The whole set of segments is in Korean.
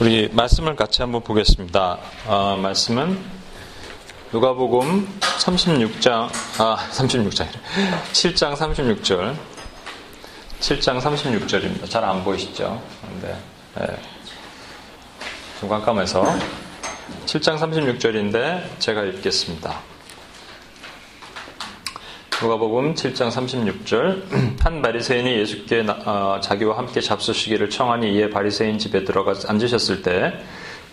우리 말씀을 같이 한번 보겠습니다. 어, 말씀은 누가복음 36장 아 36장 7장 36절 7장 36절입니다. 잘 안 보이시죠? 네. 네. 좀 깜깜해서 7장 36절인데 제가 읽겠습니다. 누가복음 7장 36절 한 바리새인이 예수께 어, 자기와 함께 잡수시기를 청하니 이에 바리새인 집에 들어가 앉으셨을 때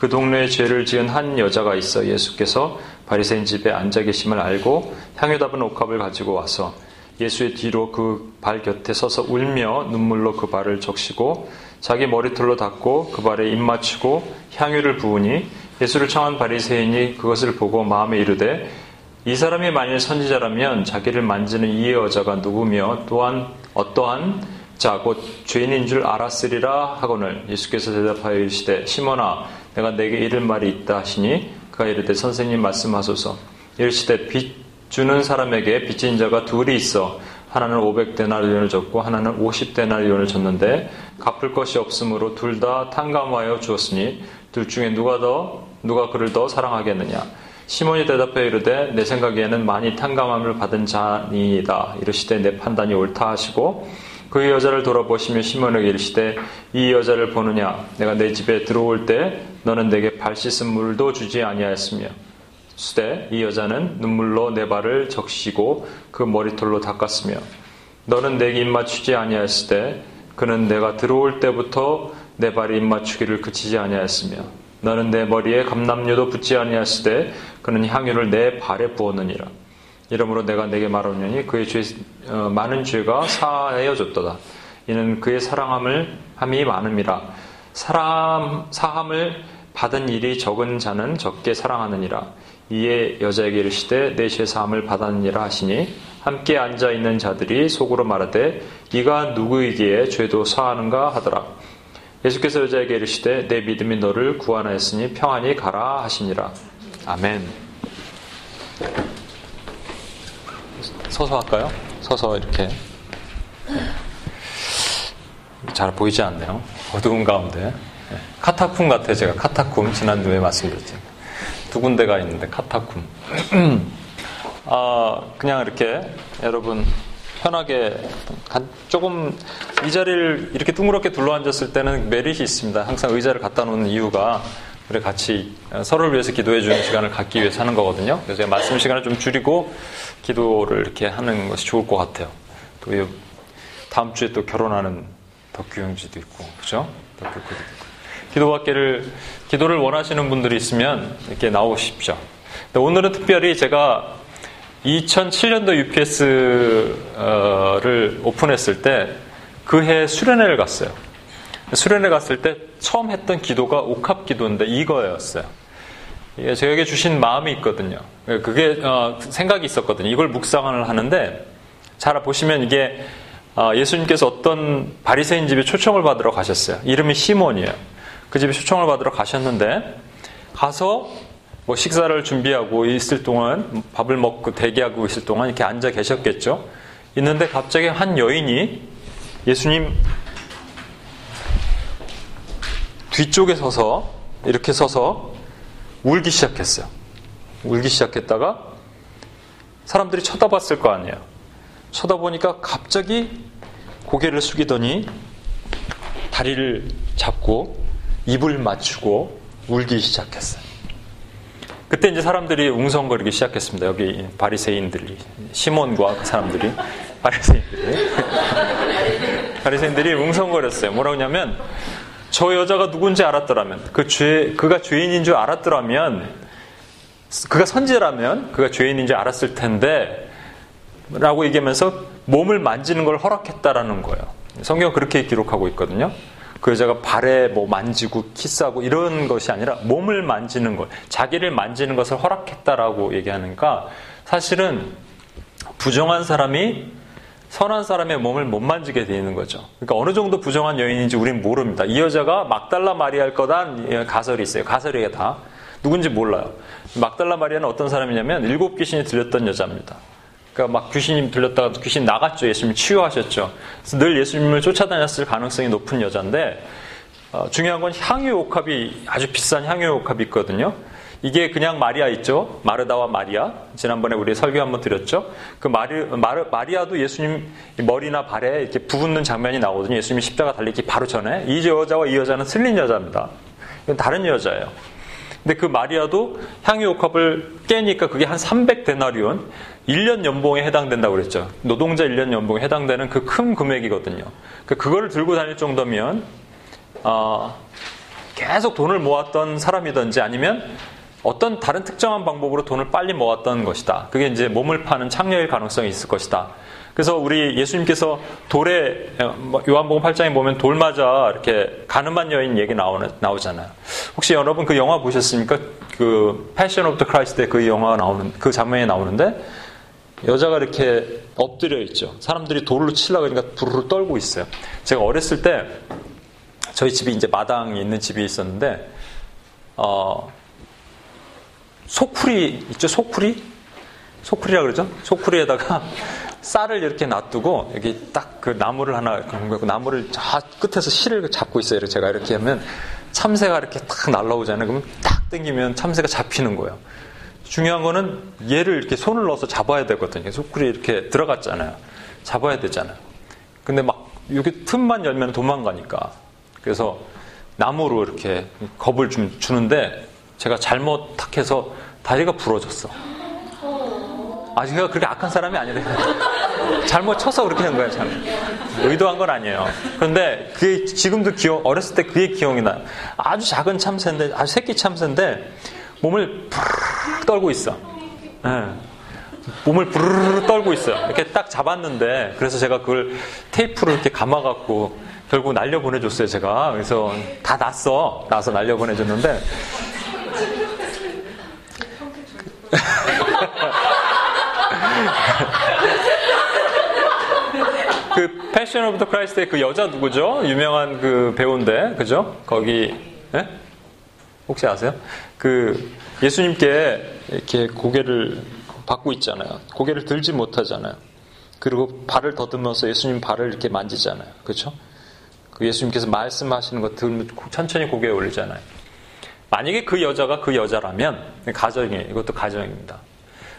그 동네에 죄를 지은 한 여자가 있어 예수께서 바리새인 집에 앉아 계심을 알고 향유 담은 옥합을 가지고 와서 예수의 뒤로 그 발 곁에 서서 울며 눈물로 그 발을 적시고 자기 머리털로 닦고 그 발에 입 맞추고 향유를 부으니 예수를 청한 바리새인이 그것을 보고 마음에 이르되 이 사람이 만일 선지자라면 자기를 만지는 이 여자가 누구며 또한 어떠한 자 곧 죄인인 줄 알았으리라 하거늘 예수께서 대답하여 이르시되 시몬아 내가 내게 이를 말이 있다 하시니 그가 이르되 선생님 말씀하소서. 이르시되 빚 주는 사람에게 빚진 자가 둘이 있어 하나는 500데나리온을 줬고 하나는 50데나리온을 줬는데 갚을 것이 없으므로 둘 다 탕감하여 주었으니 둘 중에 누가 더 누가 그를 더 사랑하겠느냐 시몬이 대답해 이르되 내 생각에는 많이 탕감함을 받은 자니이다. 이르시되 내 판단이 옳다 하시고 그 여자를 돌아보시며 시몬에게 이르시되 이 여자를 보느냐 내가 내 집에 들어올 때 너는 내게 발 씻은 물도 주지 아니하였으며 수대 이 여자는 눈물로 내 발을 적시고 그 머리털로 닦았으며 너는 내게 입맞추지 아니하였을 때 그는 내가 들어올 때부터 내 발이 입맞추기를 그치지 아니하였으며 너는 내 머리에 감남류도 붙지 아니하였을 때 그는 향유를 내 발에 부었느니라. 이러므로 내가 내게 말하노니 그의 죄, 어, 많은 죄가 사하여 줬도다. 이는 그의 사랑함을 함이 많음이라. 사람 사함을 받은 일이 적은 자는 적게 사랑하느니라. 이에 여자에게 이르시되 내죄 사함을 받았느니라 하시니 함께 앉아 있는 자들이 속으로 말하되 이가 누구이기에 죄도 사하는가 하더라. 예수께서 여자에게 이르시되 내 믿음이 너를 구원하였으니 평안히 가라 하시니라. 아멘. 서서 할까요? 서서 이렇게. 잘 보이지 않네요. 어두운 가운데. 카타쿰 같아, 제가. 카타쿰. 지난주에 말씀드렸죠. 두 군데가 있는데, 카타쿰. 아, 그냥 이렇게 여러분 편하게 조금 이 자리를 이렇게 둥그렇게 둘러앉았을 때는 메리트 있습니다. 항상 의자를 갖다 놓는 이유가 우리 같이 서로를 위해서 기도해 주는 시간을 갖기 위해서 하는 거거든요. 그래서 말씀 시간을 좀 줄이고 기도를 이렇게 하는 것이 좋을 것 같아요. 또 다음 주에 또 결혼하는 덕규 형제도 있고, 그죠? 덕규 코도 있고. 기도받기를, 기도를 원하시는 분들이 있으면 이렇게 나오십시오. 오늘은 특별히 제가 2007년도 UPS를 오픈했을 때 그 해 수련회를 갔어요. 수련회 갔을 때 처음 했던 기도가 옥합 기도인데 이거였어요. 제게 주신 마음이 있거든요. 그게 어, 생각이 있었거든요. 이걸 묵상을 하는데 잘 보시면 이게 어, 예수님께서 어떤 바리새인 집에 초청을 받으러 가셨어요. 이름이 시몬이에요. 그 집에 초청을 받으러 가셨는데 가서 뭐 식사를 준비하고 있을 동안 밥을 먹고 대기하고 있을 동안 이렇게 앉아 계셨겠죠. 있는데 갑자기 한 여인이 예수님 뒤쪽에 서서 이렇게 서서 울기 시작했어요. 울기 시작했다가 사람들이 쳐다봤을 거 아니에요. 쳐다보니까 갑자기 고개를 숙이더니 다리를 잡고 입을 맞추고 울기 시작했어요. 그때 이제 사람들이 웅성거리기 시작했습니다. 여기 바리새인들이 시몬과 그 사람들이 바리새인들이 바리새인들이 웅성거렸어요. 뭐라고 하냐면 저 여자가 누군지 알았더라면 그 죄, 그가 죄인인 줄 알았더라면 그가 선지라면 그가 죄인인 줄 알았을 텐데 라고 얘기하면서 몸을 만지는 걸 허락했다라는 거예요. 성경 그렇게 기록하고 있거든요. 그 여자가 발에 뭐 만지고 키스하고 이런 것이 아니라 몸을 만지는 것, 자기를 만지는 것을 허락했다라고 얘기하니까 사실은 부정한 사람이 선한 사람의 몸을 못 만지게 되는 거죠. 그러니까 어느 정도 부정한 여인인지 우린 모릅니다. 이 여자가 막달라 마리아일 거다 가설이 있어요. 가설이에 다. 누군지 몰라요. 막달라 마리아는 어떤 사람이냐면 일곱 귀신이 들렸던 여자입니다. 그러니까 막 귀신이 들렸다가 귀신 나갔죠. 예수님 치유하셨죠. 그래서 늘 예수님을 쫓아다녔을 가능성이 높은 여자인데 어, 중요한 건 향유 옥합이 아주 비싼 향유 옥합이 있거든요. 이게 그냥 마리아 있죠. 마르다와 마리아. 지난번에 우리 설교 한번 드렸죠. 그 마리, 마르, 마리아도 예수님 머리나 발에 이렇게 부붙는 장면이 나오거든요. 예수님이 십자가 달리기 바로 전에. 이 여자와 이 여자는 틀린 여자입니다. 이건 다른 여자예요. 근데 그 마리아도 향유 옥합을 깨니까 그게 한 300데나리온, 1년 연봉에 해당된다고 그랬죠. 노동자 1년 연봉에 해당되는 그 큰 금액이거든요. 그 그거를 들고 다닐 정도면 어, 계속 돈을 모았던 사람이든지 아니면 어떤 다른 특정한 방법으로 돈을 빨리 모았던 것이다. 그게 이제 몸을 파는 창녀일 가능성이 있을 것이다. 그래서 우리 예수님께서 돌에 뭐 요한복음 8장에 보면 돌 맞아 이렇게 간음한 여인 얘기 나오는 나오잖아요. 혹시 여러분 그 영화 보셨습니까? 그 Passion of the Christ 때그 영화 나오는 그 장면이 나오는데 여자가 이렇게 엎드려 있죠. 사람들이 돌로 치려고 하니까 부르르 떨고 있어요. 제가 어렸을 때 저희 집이 이제 마당에 있는 집이 있었는데 어 소쿠리 있죠? 소쿠리? 소쿠리라 그러죠? 소쿠리에다가 쌀을 이렇게 놔두고 여기 딱 그 나무를 하나 그고 나무를 저 끝에서 실을 잡고 있어요. 제가 이렇게 하면 참새가 이렇게 딱 날라오잖아요. 그러면 딱 당기면 참새가 잡히는 거예요. 중요한 거는 얘를 이렇게 손을 넣어서 잡아야 되거든요. 소쿠리 이렇게 들어갔잖아요. 잡아야 되잖아요. 근데 막 여기 틈만 열면 도망가니까. 그래서 나무로 이렇게 겁을 좀 주는데 제가 잘못 탁 해서 다리가 부러졌어. 아, 제가 그렇게 악한 사람이 아니래. 잘못 쳐서 그렇게 한 거야, 참. 의도한 건 아니에요. 그런데 그게 지금도 기억, 어렸을 때 그게 기억이 나요. 아주 작은 참새인데, 아주 새끼 참새인데, 몸을 푸르르 떨고 있어. 네. 몸을 부르르 떨고 있어요. 이렇게 딱 잡았는데, 그래서 제가 그걸 테이프로 이렇게 감아갖고, 결국 날려 보내줬어요, 제가. 그래서 다 나았어. 나아서 날려 보내줬는데, 그 Passion of the Christ의 그 여자 누구죠? 유명한 그 배우인데, 그죠? 거기, 예? 혹시 아세요? 그 예수님께 이렇게 고개를 받고 있잖아요. 고개를 들지 못하잖아요. 그리고 발을 더듬어서 예수님 발을 이렇게 만지잖아요. 그렇죠? 그 예수님께서 말씀하시는 거 들으면 천천히 고개에 올리잖아요. 만약에 그 여자가 그 여자라면 가정이에요. 이것도 가정입니다.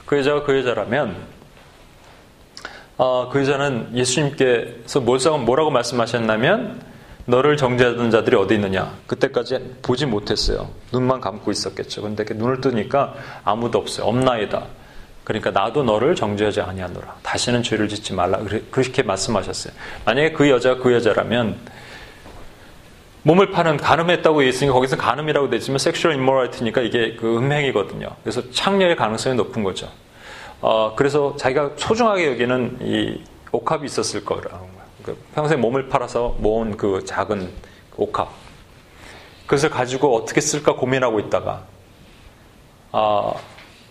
그 여자가 그 여자라면 어, 그 여자는 예수님께서 뭐라고 말씀하셨냐면 너를 정죄하던 자들이 어디 있느냐? 그때까지 보지 못했어요. 눈만 감고 있었겠죠. 근데 눈을 뜨니까 아무도 없어요. 없나이다. 그러니까 나도 너를 정죄하지 아니하노라. 다시는 죄를 짓지 말라. 그렇게 말씀하셨어요. 만약에 그 여자가 그 여자라면 몸을 파는 간음했다고 했으니까 거기서 간음이라고 되지만 sexual immorality니까 이게 그 음행이거든요. 그래서 창녀의 가능성이 높은 거죠. 어, 그래서 자기가 소중하게 여기는 이 옥합이 있었을 거라는 그 평생 몸을 팔아서 모은 그 작은 옥합. 그것을 가지고 어떻게 쓸까 고민하고 있다가 아,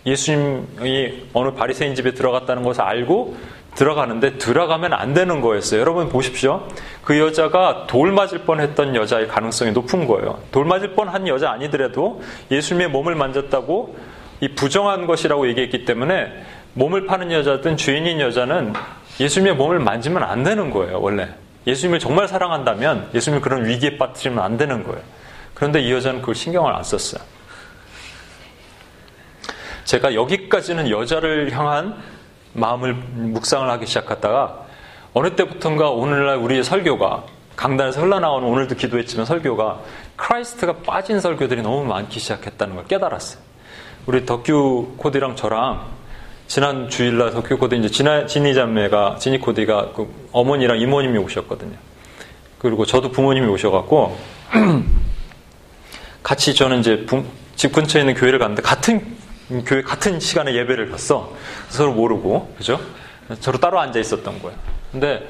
예수님이 어느 바리새인 집에 들어갔다는 것을 알고 들어가는데 들어가면 안 되는 거였어요. 여러분 보십시오. 그 여자가 돌 맞을 뻔했던 여자의 가능성이 높은 거예요. 돌 맞을 뻔한 여자 아니더라도 예수님의 몸을 만졌다고 이 부정한 것이라고 얘기했기 때문에 몸을 파는 여자든 죄인인 여자는 예수님의 몸을 만지면 안 되는 거예요. 원래 예수님을 정말 사랑한다면 예수님을 그런 위기에 빠뜨리면 안 되는 거예요. 그런데 이 여자는 그걸 신경을 안 썼어요. 제가 여기까지는 여자를 향한 마음을 묵상을 하기 시작하다가 어느 때부턴가 오늘날 우리의 설교가 강단에서 흘러나오는 오늘도 기도했지만 설교가 Christ가 빠진 설교들이 너무 많기 시작했다는 걸 깨달았어요. 우리 덕규 코디랑 저랑 지난 주일날 덕규 코디 이제 지나, 지니 자매가 지니 코디가 그 어머니랑 이모님이 오셨거든요. 그리고 저도 부모님이 오셔갖고 같이 저는 이제 부, 집 근처에 있는 교회를 갔는데 같은 교회 같은 시간에 예배를 갔어. 서로 모르고, 그죠? 서로 따로 앉아 있었던 거예요. 근데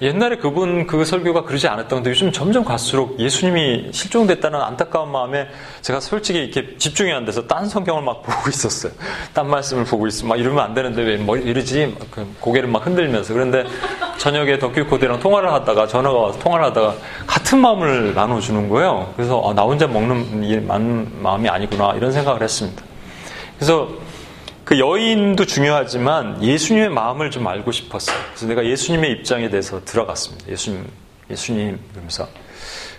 옛날에 그분 그 설교가 그러지 않았던데 요즘 점점 갈수록 예수님이 실종됐다는 안타까운 마음에 제가 솔직히 이렇게 집중이 안 돼서 딴 성경을 막 보고 있었어요. 딴 말씀을 보고 있어. 막 이러면 안 되는데 왜뭐 이러지? 그 고개를 막 흔들면서. 그런데 저녁에 덕큐코드랑 통화를 하다가 전화가 와서 통화를 하다가 같은 마음을 나눠주는 거예요. 그래서 아, 나 혼자 먹는 마음이 아니구나 이런 생각을 했습니다. 그래서 그 여인도 중요하지만 예수님의 마음을 좀 알고 싶었어요. 그래서 내가 예수님의 입장에 대해서 들어갔습니다. 예수님, 예수님 그러면서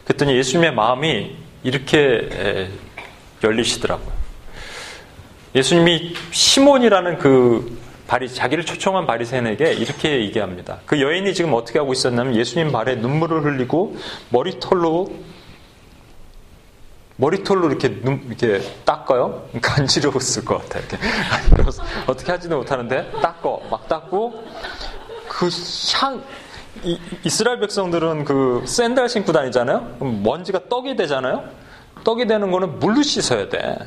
그랬더니 예수님의 마음이 이렇게 열리시더라고요. 예수님이 시몬이라는 그 바리 자기를 초청한 바리새인에게 이렇게 얘기합니다. 그 여인이 지금 어떻게 하고 있었냐면 예수님 발에 눈물을 흘리고 머리털로 머리털로 이렇게 눈, 이렇게 닦아요? 간지러웠을 것 같아요. 이렇게. 어떻게 하지는 못하는데, 닦어. 막 닦고, 그 향, 이, 이스라엘 백성들은 그 샌들 신고 다니잖아요? 먼지가 떡이 되잖아요? 떡이 되는 거는 물로 씻어야 돼.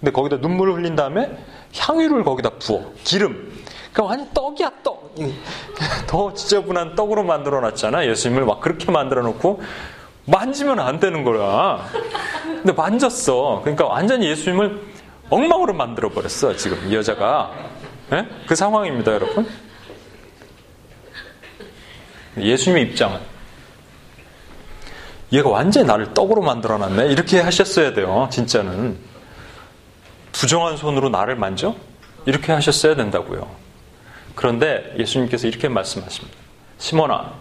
근데 거기다 눈물을 흘린 다음에 향유를 거기다 부어. 기름. 그러니까 완전 떡이야, 떡. 더 지저분한 떡으로 만들어 놨잖아. 예수님을 막 그렇게 만들어 놓고 만지면 안 되는 거야. 근데 만졌어. 그러니까 완전히 예수님을 엉망으로 만들어 버렸어. 지금 이 여자가 네? 그 상황입니다, 여러분. 예수님의 입장은 얘가 완전히 나를 떡으로 만들어 놨네. 이렇게 하셨어야 돼요. 진짜는 부정한 손으로 나를 만져 이렇게 하셨어야 된다고요. 그런데 예수님께서 이렇게 말씀하십니다. 시몬아,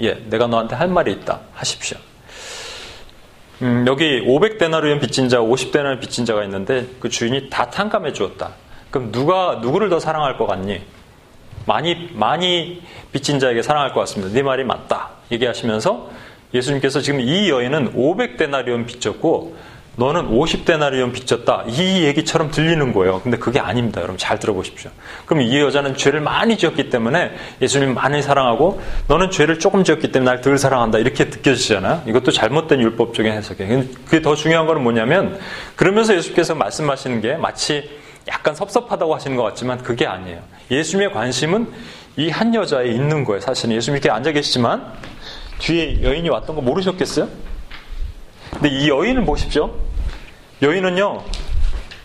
예, 내가 너한테 할 말이 있다. 하십시오. 음, 여기 500데나리온 빚진 자, 50데나리온 빚진 자가 있는데 그 주인이 다 탕감해 주었다. 그럼 누가 누구를 더 사랑할 것 같니? 많이 많이 빚진 자에게 사랑할 것 같습니다. 네 말이 맞다. 얘기하시면서 예수님께서 지금 이 여인은 500데나리온 빚졌고 너는 50데나리온 빚졌다. 이 얘기처럼 들리는 거예요. 근데 그게 아닙니다. 여러분 잘 들어보십시오. 그럼 이 여자는 죄를 많이 지었기 때문에 예수님 많이 사랑하고 너는 죄를 조금 지었기 때문에 날 덜 사랑한다. 이렇게 느껴지잖아요. 이것도 잘못된 율법적인 해석이에요. 그게 더 중요한 거는 뭐냐면 그러면서 예수께서 말씀하시는 게 마치 약간 섭섭하다고 하시는 것 같지만 그게 아니에요. 예수님의 관심은 이 한 여자에 있는 거예요. 사실은 예수님 이렇게 앉아 계시지만 뒤에 여인이 왔던 거 모르셨겠어요? 근데 이 여인을 보십시오. 여인은요,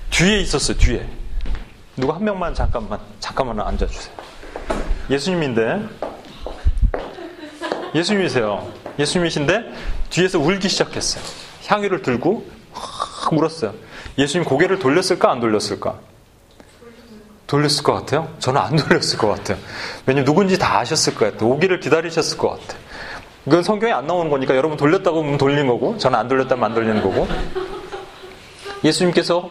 뒤에 있었어요, 뒤에. 누구 한 명만 잠깐만, 잠깐만 앉아주세요. 예수님인데, 예수님이세요. 예수님이신데, 뒤에서 울기 시작했어요. 향유를 들고, 확 울었어요. 예수님 고개를 돌렸을까, 안 돌렸을까? 돌렸을 것 같아요? 저는 안 돌렸을 것 같아요. 왜냐면 누군지 다 아셨을 것 같아요. 오기를 기다리셨을 것 같아요. 이건 성경에 안 나오는 거니까 여러분 돌렸다고 하면 돌린 거고, 저는 안 돌렸다면 안 돌리는 거고. 예수님께서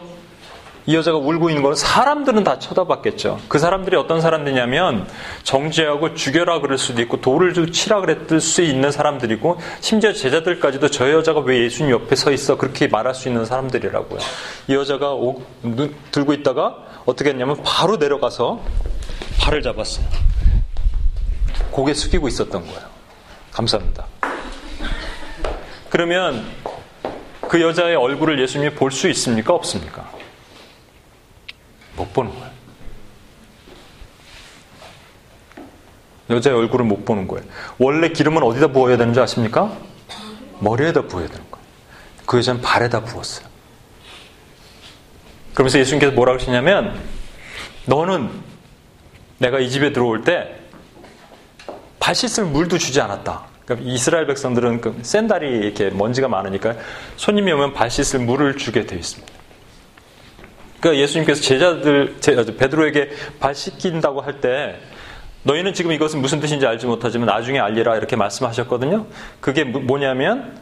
이 여자가 울고 있는 걸 사람들은 다 쳐다봤겠죠. 그 사람들이 어떤 사람들이냐면 정죄하고 죽여라 그럴 수도 있고 돌을 치라 그랬을 수 있는 사람들이고 심지어 제자들까지도 저 여자가 왜 예수님 옆에 서 있어 그렇게 말할 수 있는 사람들이라고요. 이 여자가 오, 눈, 들고 있다가 어떻게 했냐면 바로 내려가서 발을 잡았어요. 고개 숙이고 있었던 거예요. 감사합니다. 그러면 그 여자의 얼굴을 예수님이 볼 수 있습니까? 없습니까? 못 보는 거예요. 여자의 얼굴을 못 보는 거예요. 원래 기름은 어디다 부어야 되는지 아십니까? 머리에다 부어야 되는 거예요. 그 여자는 발에다 부었어요. 그러면서 예수님께서 뭐라고 하시냐면, 너는 내가 이 집에 들어올 때 발 씻을 물도 주지 않았다. 그러니까 이스라엘 백성들은 그 샌달이 이렇게 먼지가 많으니까 손님이 오면 발 씻을 물을 주게 되어 있습니다. 그러니까 예수님께서 제자들 베드로에게 발 씻긴다고 할 때 너희는 지금 이것은 무슨 뜻인지 알지 못하지만 나중에 알리라 이렇게 말씀하셨거든요. 그게 뭐냐면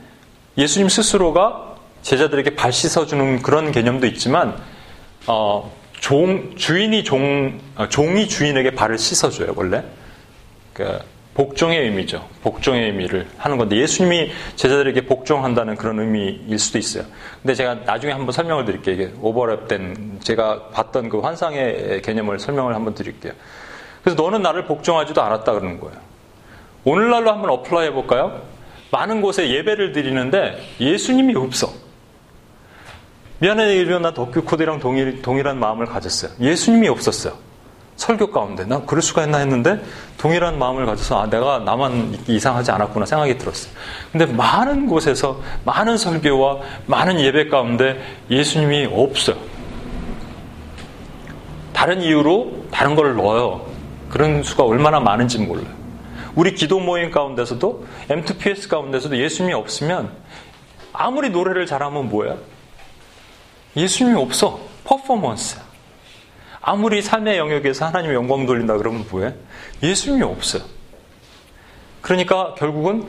예수님 스스로가 제자들에게 발 씻어주는 그런 개념도 있지만 어, 종 주인이 종 어, 종이 주인에게 발을 씻어줘요 원래. 그러니까 복종의 의미죠. 복종의 의미를 하는 건데 예수님이 제자들에게 복종한다는 그런 의미일 수도 있어요. 근데 제가 나중에 한번 설명을 드릴게요. 이게 오버랩된 제가 봤던 그 환상의 개념을 설명을 한번 드릴게요. 그래서 너는 나를 복종하지도 않았다 그러는 거예요. 오늘날로 한번 apply 해볼까요? 많은 곳에 예배를 드리는데 예수님이 없어. 미안해 얘기하면 나 덕규 코드랑 동일, 동일한 마음을 가졌어요. 예수님이 없었어요. 설교 가운데 난 그럴 수가 있나 했는데 동일한 마음을 가져서 아 내가 나만 이상하지 않았구나 생각이 들었어요. 근데 많은 곳에서 많은 설교와 많은 예배 가운데 예수님이 없어요. 다른 이유로 다른 걸 넣어요. 그런 수가 얼마나 많은지 몰라요. 우리 기도 모임 가운데서도 M2PS 가운데서도 예수님이 없으면 아무리 노래를 잘하면 뭐야? 예수님이 없어. 퍼포먼스야. 아무리 삶의 영역에서 하나님의 영광 돌린다 그러면 뭐해? 예수님이 없어요. 그러니까 결국은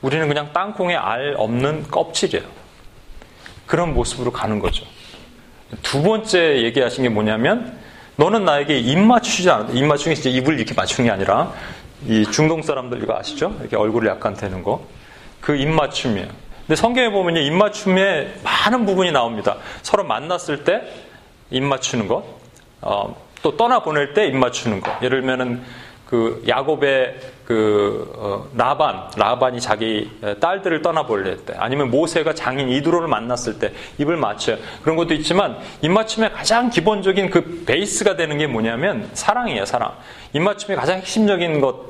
우리는 그냥 땅콩에 알 없는 껍질이에요. 그런 모습으로 가는 거죠. 두 번째 얘기하신 게 뭐냐면 너는 나에게 입 맞추지 않았다. 입 맞추는 게 진짜 입을 이렇게 맞추는 게 아니라 이 중동 사람들 이거 아시죠? 이렇게 얼굴을 약간 대는 거. 그 입 맞춤이에요. 근데 성경에 보면요. 입 맞춤에 많은 부분이 나옵니다. 서로 만났을 때 입 맞추는 것. 어, 또 떠나보낼 때 입 맞추는 거. 예를 들면은 그 야곱의 그 어, 라반, 라반이 자기 딸들을 떠나보낼 때, 아니면 모세가 장인 이드로를 만났을 때 입을 맞춰요. 그런 것도 있지만 입 맞춤의 가장 기본적인 그 베이스가 되는 게 뭐냐면 사랑이에요, 사랑. 입 맞춤의 가장 핵심적인 것.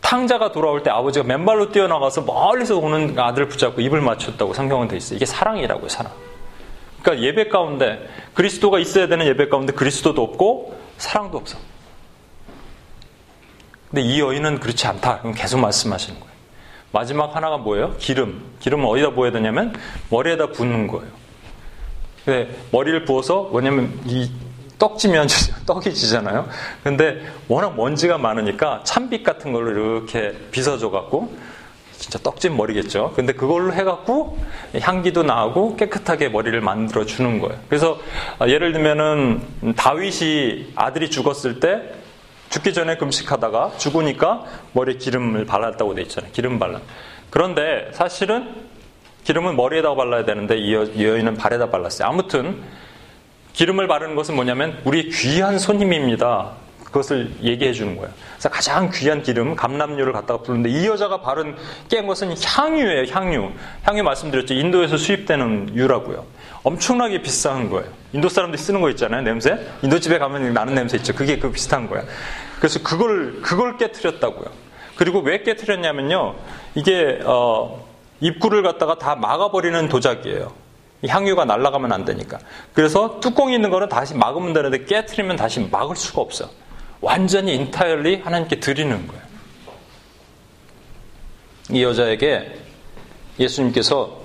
탕자가 돌아올 때 아버지가 맨발로 뛰어나가서 멀리서 오는 아들을 붙잡고 입을 맞췄다고 성경은 돼 있어요. 이게 사랑이라고요, 사랑. 그러니까 예배 가운데 그리스도가 있어야 되는 예배 가운데 그리스도도 없고 사랑도 없어. 근데 이 여인은 그렇지 않다. 그럼 계속 말씀하시는 거예요. 마지막 하나가 뭐예요? 기름. 기름은 어디다 부어야 되냐면 머리에다 붓는 거예요. 근데 머리를 부어서 뭐냐면 이 떡지면 떡이 지잖아요. 근데 워낙 먼지가 많으니까 찬빛 같은 걸로 이렇게 빗어줘 갖고 진짜 떡진 머리겠죠. 근데 그걸로 해갖고 향기도 나고 깨끗하게 머리를 만들어 주는 거예요. 그래서 아, 예를 들면은 다윗이 아들이 죽었을 때 죽기 전에 금식하다가 죽으니까 머리에 기름을 발랐다고 돼 있잖아요. 기름 발라. 그런데 사실은 기름은 머리에다 발라야 되는데 이 여인은 발에다 발랐어요. 아무튼 기름을 바르는 것은 뭐냐면 우리 귀한 손님입니다. 그것을 얘기해 주는 거예요. 그래서 가장 귀한 기름, 감람류를 갖다가 부르는데 이 여자가 바른 깬 것은 향유예요, 향유. 향유 말씀드렸죠. 인도에서 수입되는 유라고요. 엄청나게 비싼 거예요. 인도 사람들이 쓰는 거 있잖아요, 냄새. 인도 집에 가면 나는 냄새 있죠. 그게 그 비슷한 거야. 그래서 그걸 그걸 깨뜨렸다고요. 그리고 왜 깨뜨렸냐면요, 이게 어, 입구를 갖다가 다 막아버리는 도자기예요. 향유가 날아가면 안 되니까. 그래서 뚜껑이 있는 거는 다시 막으면 되는데 깨트리면 다시 막을 수가 없어. 완전히 entirely 하나님께 드리는 거예요. 이 여자에게 예수님께서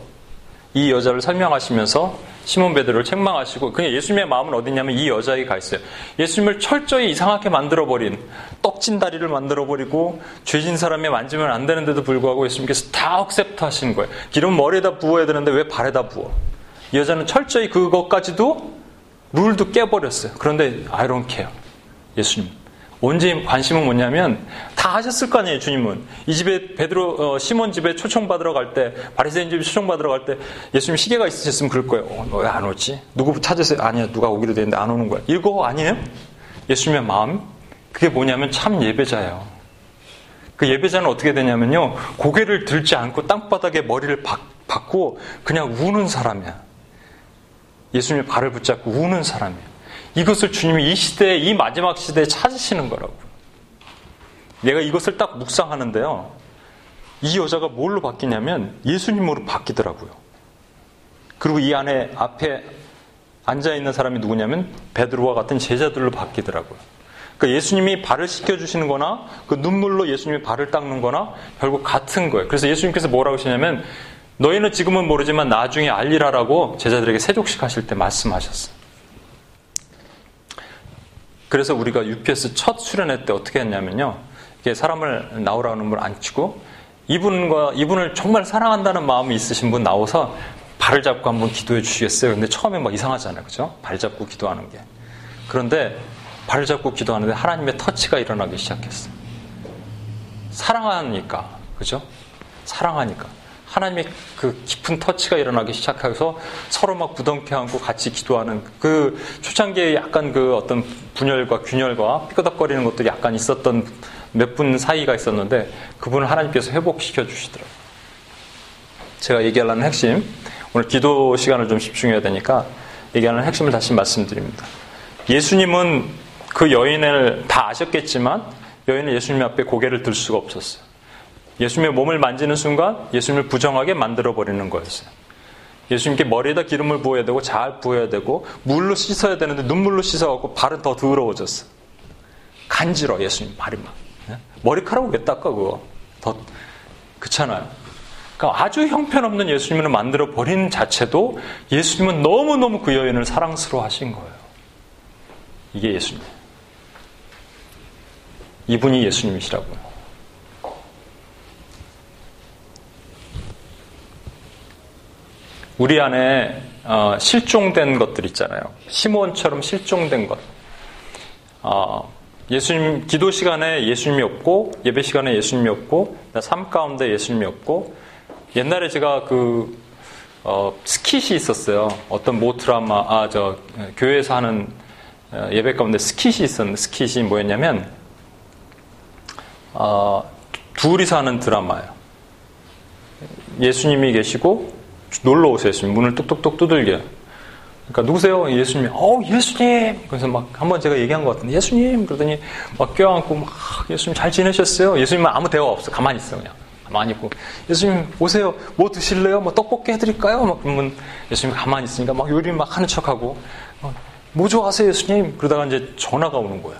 이 여자를 설명하시면서 시몬 베드로를 책망하시고 그냥 예수님의 마음은 어디냐면 이 여자에게 가 있어요. 예수님을 철저히 이상하게 만들어 버린 떡진 다리를 만들어 버리고 죄진 사람이 만지면 안 되는데도 불구하고 예수님께서 다 accept 하신 거예요. 기름 머리에다 부어야 되는데 왜 발에다 부어? 이 여자는 철저히 그것까지도 룰도 깨버렸어요. 그런데 don't care. 예수님. 언제 관심은 뭐냐면 다 하셨을 거 아니에요 주님은. 이 집에 베드로 어, 시몬 집에 초청 받으러 갈 때 바리새인 집에 초청 받으러 갈 때 예수님 시계가 있으셨으면 그럴 거예요. 어, 너왜 안 오지? 누구 찾으세요? 아니야 누가 오기로 되는데 안 오는 거야. 이거 아니에요? 예수님의 마음? 그게 뭐냐면 참 예배자예요. 그 예배자는 어떻게 되냐면요 고개를 들지 않고 땅바닥에 머리를 박, 박고 그냥 우는 사람이야. 예수님의 발을 붙잡고 우는 사람이에요 이것을 주님이 이 시대에, 이 마지막 시대에 찾으시는 거라고요. 내가 이것을 딱 묵상하는데요. 이 여자가 뭘로 바뀌냐면 예수님으로 바뀌더라고요. 그리고 이 안에 앞에 앉아 있는 사람이 누구냐면 베드로와 같은 제자들로 바뀌더라고요. 그러니까 예수님이 발을 씻겨 주시는 거나 그 눈물로 예수님이 발을 닦는 거나 결국 같은 거예요. 그래서 예수님께서 뭐라고 하시냐면 너희는 지금은 모르지만 나중에 알리라라고 제자들에게 세족식 하실 때 말씀하셨어요. 그래서 우리가 UPS 첫 수련회 때 어떻게 했냐면요. 이게 사람을 나오라는 분 앉히고 이분과 이분을 정말 사랑한다는 마음이 있으신 분 나오서 발을 잡고 한번 기도해 주시겠어요? 근데 처음에 막 이상하잖아요. 그죠? 발 잡고 기도하는 게. 그런데 발을 잡고 기도하는데 하나님의 터치가 일어나기 시작했어요. 사랑하니까. 그죠? 사랑하니까. 하나님의 그 깊은 터치가 일어나기 시작해서 서로 막 부둥켜 안고 같이 기도하는 그 초창기에 약간 그 어떤 분열과 균열과 삐끄덕거리는 것들이 약간 있었던 몇 분 사이가 있었는데 그분을 하나님께서 회복시켜 주시더라고요. 제가 얘기하려는 핵심, 오늘 기도 시간을 좀 집중해야 되니까 얘기하는 핵심을 다시 말씀드립니다. 예수님은 그 여인을 다 아셨겠지만 여인은 예수님 앞에 고개를 들 수가 없었어요. 예수님의 몸을 만지는 순간 예수님을 부정하게 만들어 버리는 거였어요. 예수님께 머리에다 기름을 부어야 되고 잘 부어야 되고 물로 씻어야 되는데 눈물로 씻어갖고 발은 더 더러워졌어. 간지러 예수님 발이 막 예? 머리카락 왜 닦아 그거 더 그렇잖아요. 그러니까 아주 형편없는 예수님을 만들어 버린 자체도 예수님은 너무 너무 그 여인을 사랑스러워 하신 거예요. 이게 예수님. 이분이 예수님이시라고요. 우리 안에 어, 실종된 것들 있잖아요. 시몬처럼 실종된 것. 어, 예수님 기도 시간에 예수님이 없고 예배 시간에 예수님이 없고 삶 가운데 예수님이 없고 옛날에 제가 그 어, 스킷이 있었어요. 어떤 모 드라마 아 저 교회에서 하는 어, 예배 가운데 스킷이 있었는데 스킷이 뭐였냐면 어, 둘이서 하는 드라마예요. 예수님이 계시고 놀러 오세요. 예수님 문을 뚝뚝뚝 두들겨요. 그러니까 누구세요? 예수님이. 어 예수님. 그래서 막 한 번 제가 얘기한 것 같은데 예수님 그러더니 막 껴안고 막 예수님 잘 지내셨어요? 예수님은 아무 대화 없어. 가만히 있어 그냥. 가만히 있고 예수님 오세요. 뭐 드실래요? 뭐 떡볶이 해드릴까요? 막 그러면 예수님 가만히 있으니까 막 요리 막 하는 척하고 어, 뭐 좋아하세요 예수님? 그러다가 이제 전화가 오는 거야.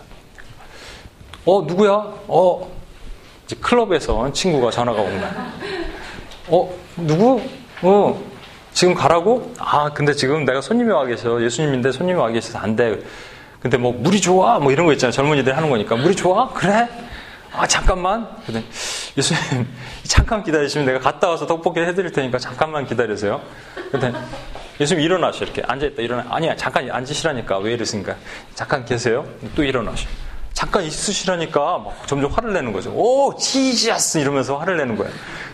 어 누구야? 어 이제 클럽에서 친구가 전화가 오는 거야. 어 누구? 어, 지금 가라고? 아, 근데 지금 내가 손님이 와 계셔. 예수님인데 손님이 와 계셔서 안 돼. 근데 뭐, 물이 좋아? 뭐 이런 거 있잖아요. 젊은이들 하는 거니까. 물이 좋아? 그래? 아, 잠깐만. 근데 예수님, 잠깐 기다리시면 내가 갔다 와서 떡볶이 해드릴 테니까 잠깐만 기다리세요. 근데 예수님 일어나셔. 이렇게 앉아있다 일어나. 아니야, 잠깐 앉으시라니까. 왜 이러십니까? 잠깐 계세요. 또 일어나셔. 잠깐 있으시라니까 막 점점 화를 내는 거죠. 오, 지지아스! 이러면서 화를 내는 거예요.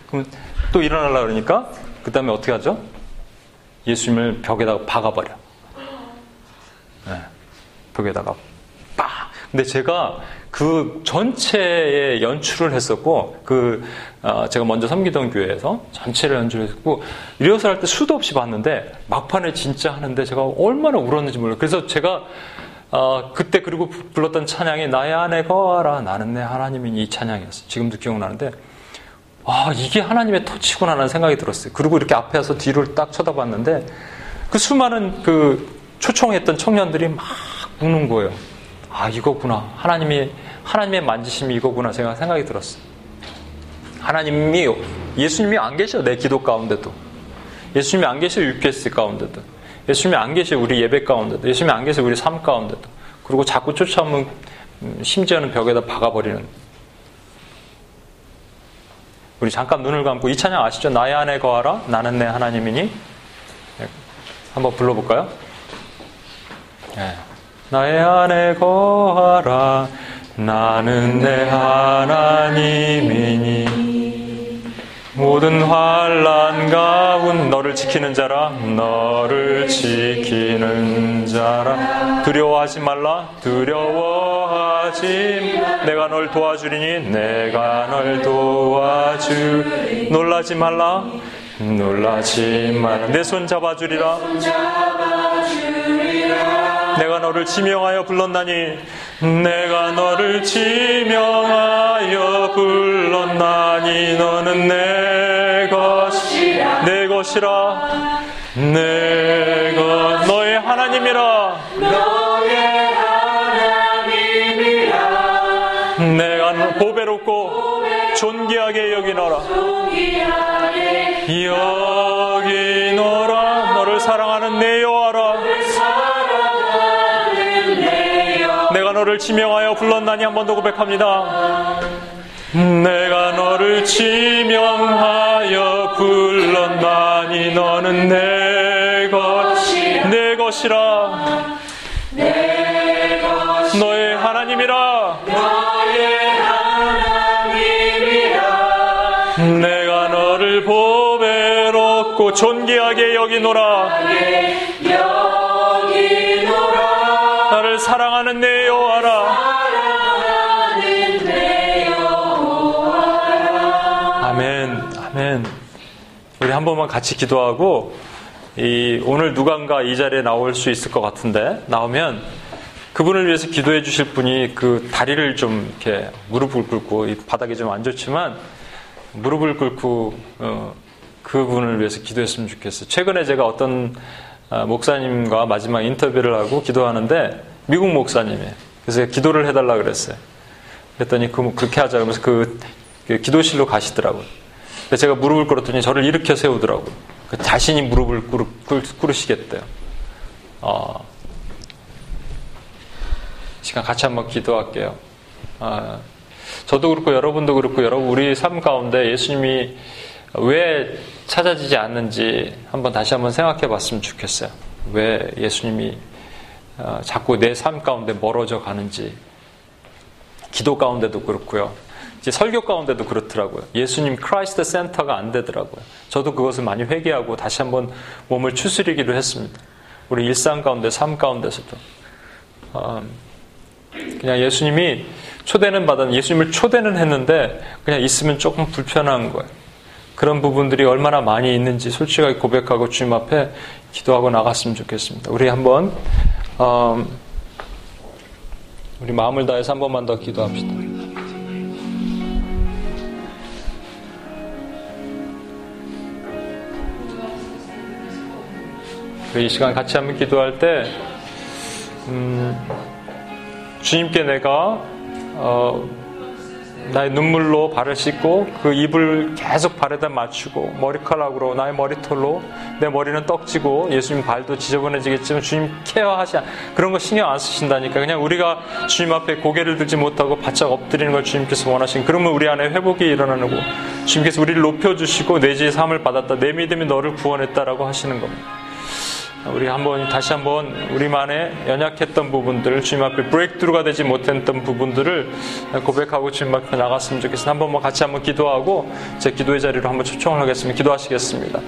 그럼 또 일어나려고 그러니까 그 다음에 어떻게 하죠? 예수님을 벽에다가 박아버려. 네, 벽에다가 빡! 근데 제가 그 전체의 연출을 했었고, 그, 어, 제가 먼저 섬기던 교회에서 전체를 연출을 했고, 리허설 할 때 수도 없이 봤는데, 막판에 진짜 하는데 제가 얼마나 울었는지 몰라요. 그래서 제가, 어, 그때 그리고 불렀던 찬양이 나의 안에 거하라, 나는 내 하나님인 이 찬양이었어요. 지금도 기억나는데, 아, 이게 하나님의 터치구나라는 생각이 들었어요. 그리고 이렇게 앞에 서 뒤를 딱 쳐다봤는데 그 수많은 그 초청했던 청년들이 막 우는 거예요. 아, 이거구나. 하나님이, 하나님의 만지심이 이거구나. 제가 생각이 들었어요. 하나님이, 예수님이 안 계셔. 내 기도 가운데도. 예수님이 안 계셔. 육개스 가운데도. 예수님이 안 계셔. 우리 예배 가운데도. 예수님이 안 계셔. 우리 삶 가운데도. 그리고 자꾸 쫓아오면 음, 심지어는 벽에다 박아버리는 우리 잠깐 눈을 감고 이 찬양 아시죠? 나의 안에 거하라 나는 내 하나님이니 네. 한번 불러볼까요? 네. 나의 안에 거하라 나는 내 하나님이니 모든 환란 가운 너를 지키는 자라 너를 지키는 자라. 두려워하지 말라 두려워하지. 내가 널 도와주리니 내가 널 도와주. 놀라지 말라 놀라지 말라. 내 손 잡아주리라 내가 너를 지명하여 불렀나니 내가 너를 지명하여 불렀나니 너는 내 것이라. 내 것이라. 내가 너의 하나님이라. 너의 하나님이라. 내가 보배롭고 존귀하게 여기노라. 여기노라. 너를 사랑하는 내 여호와 너를 지명하여 불렀나니 한 번 더 고백합니다. 내가 너를 지명하여 불렀나니 너는 내 것, 내 것이라. 너의 하나님이라. 내가 너를 보배롭고 존귀하게 여기노라. 나를 사랑하는 내 여호와라. 아멘, 아멘. 우리 한 번만 같이 기도하고 이 오늘 누군가 이 자리에 나올 수 있을 것 같은데 나오면 그 그분을 위해서 기도해 주실 분이 그 다리를 좀 이렇게 무릎을 꿇고 바닥이 좀 안 좋지만 무릎을 꿇고 어, 그분을 위해서 기도했으면 좋겠어요. 최근에 제가 어떤 아, 목사님과 마지막 인터뷰를 하고 기도하는데 미국 목사님이에요. 그래서 기도를 해달라 그랬어요. 그랬더니 그, 그렇게 하자 그러면서 그, 그 기도실로 가시더라고요. 제가 무릎을 꿇었더니 저를 일으켜 세우더라고요. 그 자신이 무릎을 꿇, 꿇, 으시겠대요 어, 시간 같이 한번 기도할게요. 아, 저도 그렇고 여러분도 그렇고 여러분 우리 삶 가운데 예수님이 왜 찾아지지 않는지 한번 다시 한번 생각해 봤으면 좋겠어요. 왜 예수님이 어, 자꾸 내 삶 가운데 멀어져 가는지 기도 가운데도 그렇고요. 이제 설교 가운데도 그렇더라고요. 예수님 Christ center가 안 되더라고요. 저도 그것을 많이 회개하고 다시 한번 몸을 추스리기도 했습니다. 우리 일상 가운데 삶 가운데서도 어, 그냥 예수님이 초대는 받은 예수님을 초대는 했는데 그냥 있으면 조금 불편한 거예요. 그런 부분들이 얼마나 많이 있는지 솔직하게 고백하고 주님 앞에 기도하고 나갔으면 좋겠습니다. 우리 한번 어, 우리 마음을 다해서 한 번만 더 기도합시다. 이 시간 같이 한번 기도할 때 음, 주님께 내가 어, 나의 눈물로 발을 씻고 그 입을 계속 발에다 맞추고 머리카락으로 나의 머리털로 내 머리는 떡지고 예수님 발도 지저분해지겠지만 주님 케어하시 그런 거 신경 안 쓰신다니까. 그냥 우리가 주님 앞에 고개를 들지 못하고 바짝 엎드리는 걸 주님께서 원하신 그러면 우리 안에 회복이 일어나는 거 주님께서 우리를 높여주시고 내 지의 삶을 받았다. 내 믿음이 너를 구원했다라고 하시는 겁니다. 우리 한번 다시 한번 우리만의 연약했던 부분들 주님 앞에 브레이크드루가 되지 못했던 부분들을 고백하고 주님 앞에 나갔으면 좋겠습니다. 한번 뭐 같이 한번 기도하고 제 기도의 자리로 한번 초청을 하겠습니다. 기도하시겠습니다.